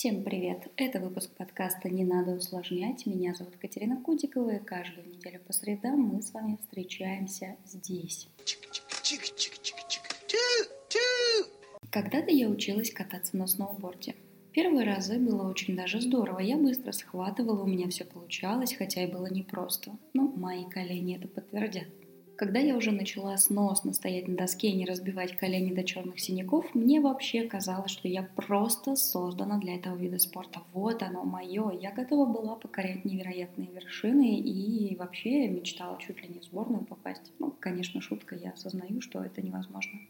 Всем привет! Это выпуск подкаста «Не надо усложнять». Меня зовут Катерина Кудикова, и каждую неделю по средам мы с вами встречаемся здесь. Когда-то я училась кататься на сноуборде. Первые разы было очень даже здорово. Я быстро схватывала, у меня все получалось, хотя и было непросто. Но мои колени это подтвердят. Когда я уже начала сносно стоять на доске и не разбивать колени до черных синяков, мне вообще казалось, что я просто создана для этого вида спорта. Вот оно мое. Я готова была покорять невероятные вершины и вообще мечтала чуть ли не в сборную попасть. Ну, конечно, шутка, я осознаю, что это невозможно.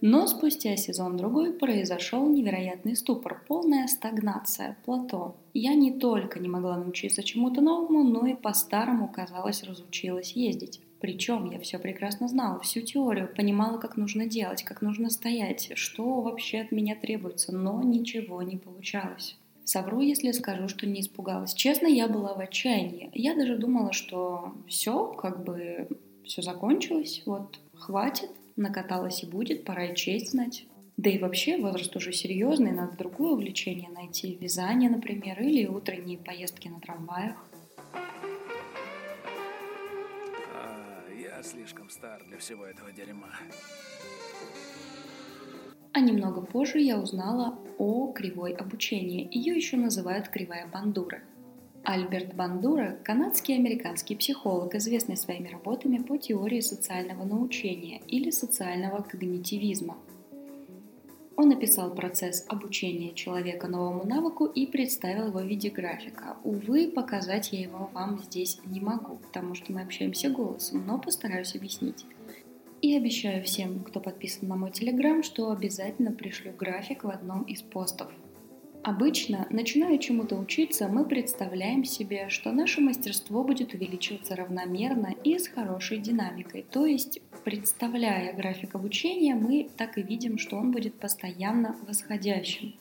Но спустя сезон-другой произошел невероятный ступор, полная стагнация, плато. Я не только не могла научиться чему-то новому, но и по-старому, казалось, разучилась ездить. Причем я все прекрасно знала, всю теорию, понимала, как нужно делать, как нужно стоять, что вообще от меня требуется, но ничего не получалось. Совру, если скажу, что не испугалась. Честно, я была в отчаянии. Я даже думала, что все, как бы все закончилось, вот хватит, накаталась и будет, пора и честь знать. Да и вообще возраст уже серьезный, надо другое увлечение найти, вязание, например, или утренние поездки на трамваях. Слишком стар для всего этого дерьма. А немного позже я узнала о кривой обучении. Ее еще называют кривая Бандура. Альберт Бандура – канадский американский психолог, известный своими работами по теории социального научения или социального когнитивизма – он описал процесс обучения человека новому навыку и представил его в виде графика. Увы, показать я его вам здесь не могу, потому что мы общаемся голосом, но постараюсь объяснить. И обещаю всем, кто подписан на мой телеграм, что обязательно пришлю график в одном из постов. Обычно, начиная чему-то учиться, мы представляем себе, что наше мастерство будет увеличиваться равномерно и с хорошей динамикой. То есть, представляя график обучения, мы так и видим, что он будет постоянно восходящим.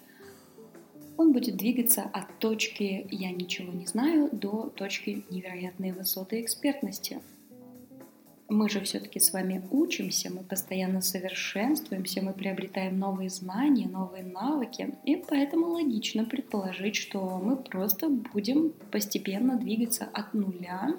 Он будет двигаться от точки «я ничего не знаю» до точки невероятной высоты экспертности – мы же все-таки с вами учимся, мы постоянно совершенствуемся, мы приобретаем новые знания, новые навыки, и поэтому логично предположить, что мы просто будем постепенно двигаться от нуля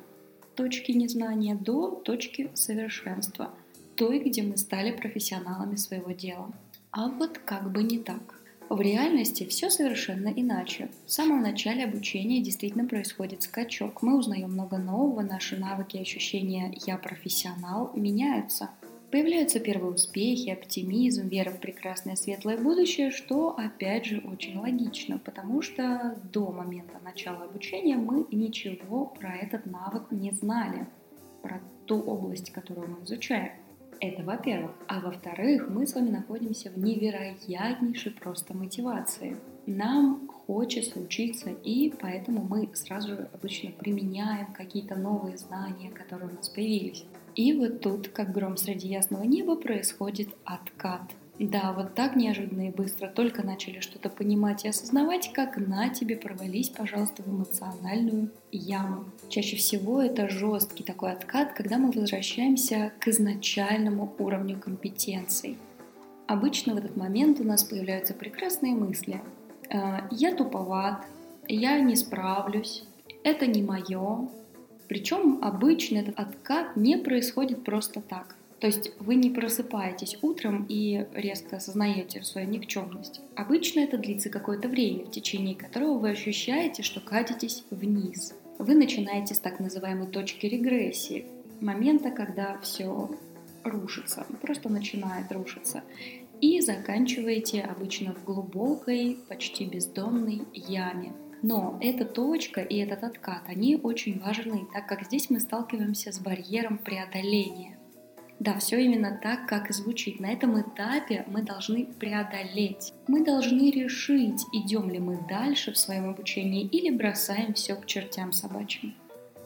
точки незнания до точки совершенства, той, где мы стали профессионалами своего дела. А вот как бы не так. В реальности все совершенно иначе. В самом начале обучения действительно происходит скачок. Мы узнаем много нового, наши навыки и ощущения «я профессионал» меняются. Появляются первые успехи, оптимизм, вера в прекрасное светлое будущее, что опять же очень логично, потому что до момента начала обучения мы ничего про этот навык не знали, про ту область, которую мы изучаем. Это во-первых. А во-вторых, мы с вами находимся в невероятнейшей просто мотивации. Нам хочется учиться, и поэтому мы сразу же обычно применяем какие-то новые знания, которые у нас появились. И вот тут, как гром среди ясного неба, происходит откат – да, вот так неожиданно и быстро только начали что-то понимать и осознавать, как на тебе провались, пожалуйста, в эмоциональную яму. Чаще всего это жесткий такой откат, когда мы возвращаемся к изначальному уровню компетенций. Обычно в этот момент у нас появляются прекрасные мысли. «Э, я туповат, я не справлюсь, это не мое. Причем обычно этот откат не происходит просто так. То есть вы не просыпаетесь утром и резко осознаете свою никчемность. Обычно это длится какое-то время, в течение которого вы ощущаете, что катитесь вниз. Вы начинаете с так называемой точки регрессии, момента, когда все рушится, просто начинает рушиться. И заканчиваете обычно в глубокой, почти бездонной яме. Но эта точка и этот откат, они очень важны, так как здесь мы сталкиваемся с барьером преодоления. Да, все именно так, как и звучит. На этом этапе мы должны преодолеть. Мы должны решить, идем ли мы дальше в своем обучении или бросаем все к чертям собачьим.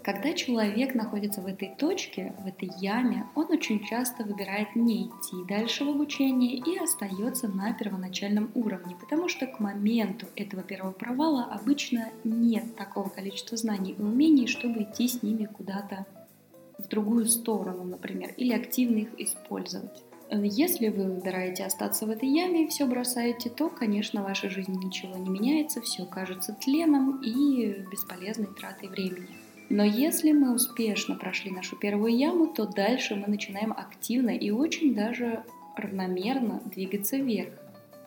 Когда человек находится в этой точке, в этой яме, он очень часто выбирает не идти дальше в обучении и остается на первоначальном уровне, потому что к моменту этого первого провала обычно нет такого количества знаний и умений, чтобы идти с ними куда-то в другую сторону, например, или активно их использовать. Если вы выбираете остаться в этой яме и все бросаете, то, конечно, в вашей жизни ничего не меняется, все кажется тленом и бесполезной тратой времени. Но если мы успешно прошли нашу первую яму, то дальше мы начинаем активно и очень даже равномерно двигаться вверх.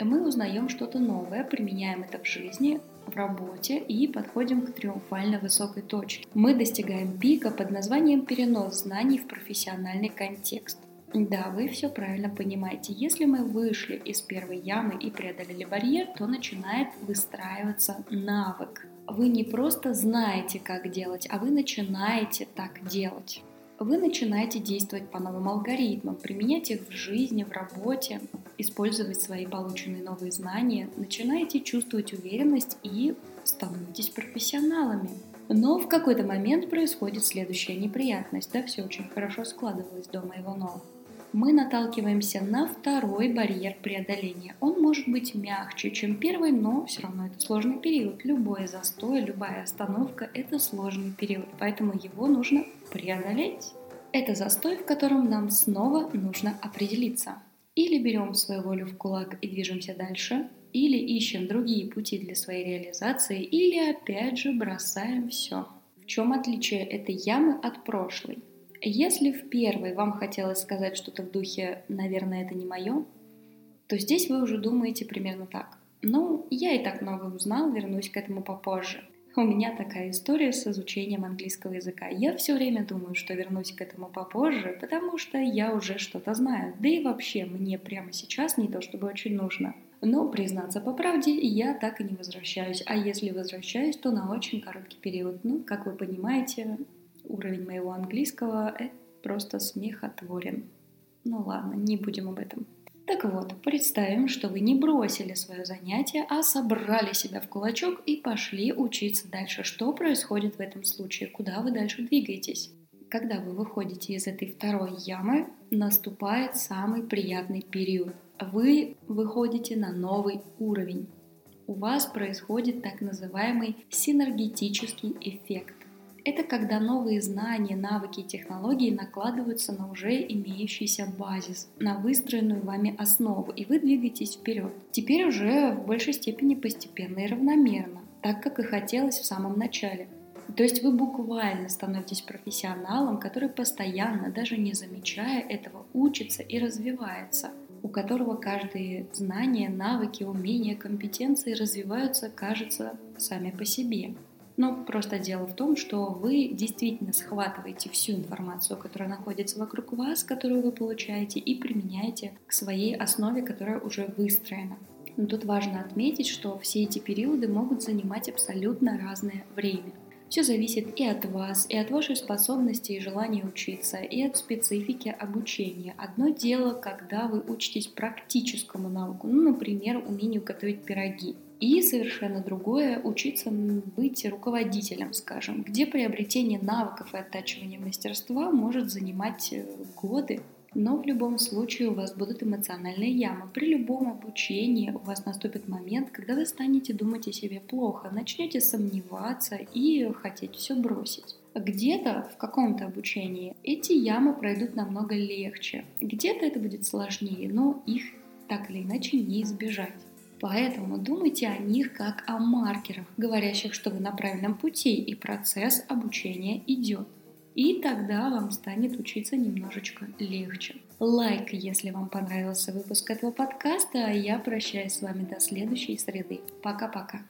Мы узнаем что-то новое, применяем это в жизни, в работе и подходим к триумфально высокой точке. Мы достигаем пика под названием перенос знаний в профессиональный контекст. Да, вы все правильно понимаете. Если мы вышли из первой ямы и преодолели барьер, то начинает выстраиваться навык. Вы не просто знаете, как делать, а вы начинаете так делать. Вы начинаете действовать по новым алгоритмам, применять их в жизни, в работе, использовать свои полученные новые знания, начинаете чувствовать уверенность и становитесь профессионалами. Но в какой-то момент происходит следующая неприятность. Да, все очень хорошо складывалось до моего нового мы наталкиваемся на второй барьер преодоления. Он может быть мягче, чем первый, но все равно это сложный период. Любой застой, любая остановка – это сложный период, поэтому его нужно преодолеть. Это застой, в котором нам снова нужно определиться. Или берем свою волю в кулак и движемся дальше, или ищем другие пути для своей реализации, или опять же бросаем все. В чем отличие этой ямы от прошлой? Если в первой вам хотелось сказать что-то в духе «наверное, это не мое», то здесь вы уже думаете примерно так. Ну, я и так много узнал, вернусь к этому попозже. У меня такая история с изучением английского языка. Я все время думаю, что вернусь к этому попозже, потому что я уже что-то знаю. Да и вообще, мне прямо сейчас не то чтобы очень нужно. Но, признаться по правде, я так и не возвращаюсь. А если возвращаюсь, то на очень короткий период. Ну, как вы понимаете, уровень моего английского это просто смехотворен. Ну ладно, не будем об этом. Так вот, представим, что вы не бросили свое занятие, а собрали себя в кулачок и пошли учиться дальше. Что происходит в этом случае? Куда вы дальше двигаетесь? Когда вы выходите из этой второй ямы, наступает самый приятный период. Вы выходите на новый уровень. У вас происходит так называемый синергетический эффект. Это когда новые знания, навыки и технологии накладываются на уже имеющийся базис, на выстроенную вами основу, и вы двигаетесь вперед. Теперь уже в большей степени постепенно и равномерно, так как и хотелось в самом начале. То есть вы буквально становитесь профессионалом, который постоянно, даже не замечая этого, учится и развивается, у которого каждые знания, навыки, умения, компетенции развиваются, кажется, сами по себе. Но просто дело в том, что вы действительно схватываете всю информацию, которая находится вокруг вас, которую вы получаете, и применяете к своей основе, которая уже выстроена. Но тут важно отметить, что все эти периоды могут занимать абсолютно разное время. Все зависит и от вас, и от вашей способности и желания учиться, и от специфики обучения. Одно дело, когда вы учитесь практическому навыку, ну, например, умению готовить пироги. И совершенно другое – учиться быть руководителем, скажем, где приобретение навыков и оттачивание мастерства может занимать э, годы. Но в любом случае у вас будут эмоциональные ямы. При любом обучении у вас наступит момент, когда вы станете думать о себе плохо, начнете сомневаться и хотеть все бросить. Где-то в каком-то обучении эти ямы пройдут намного легче, где-то это будет сложнее, но их так или иначе не избежать. Поэтому думайте о них как о маркерах, говорящих, что вы на правильном пути и процесс обучения идет. И тогда вам станет учиться немножечко легче. Лайк, если вам понравился выпуск этого подкаста, а я прощаюсь с вами до следующей среды. Пока-пока.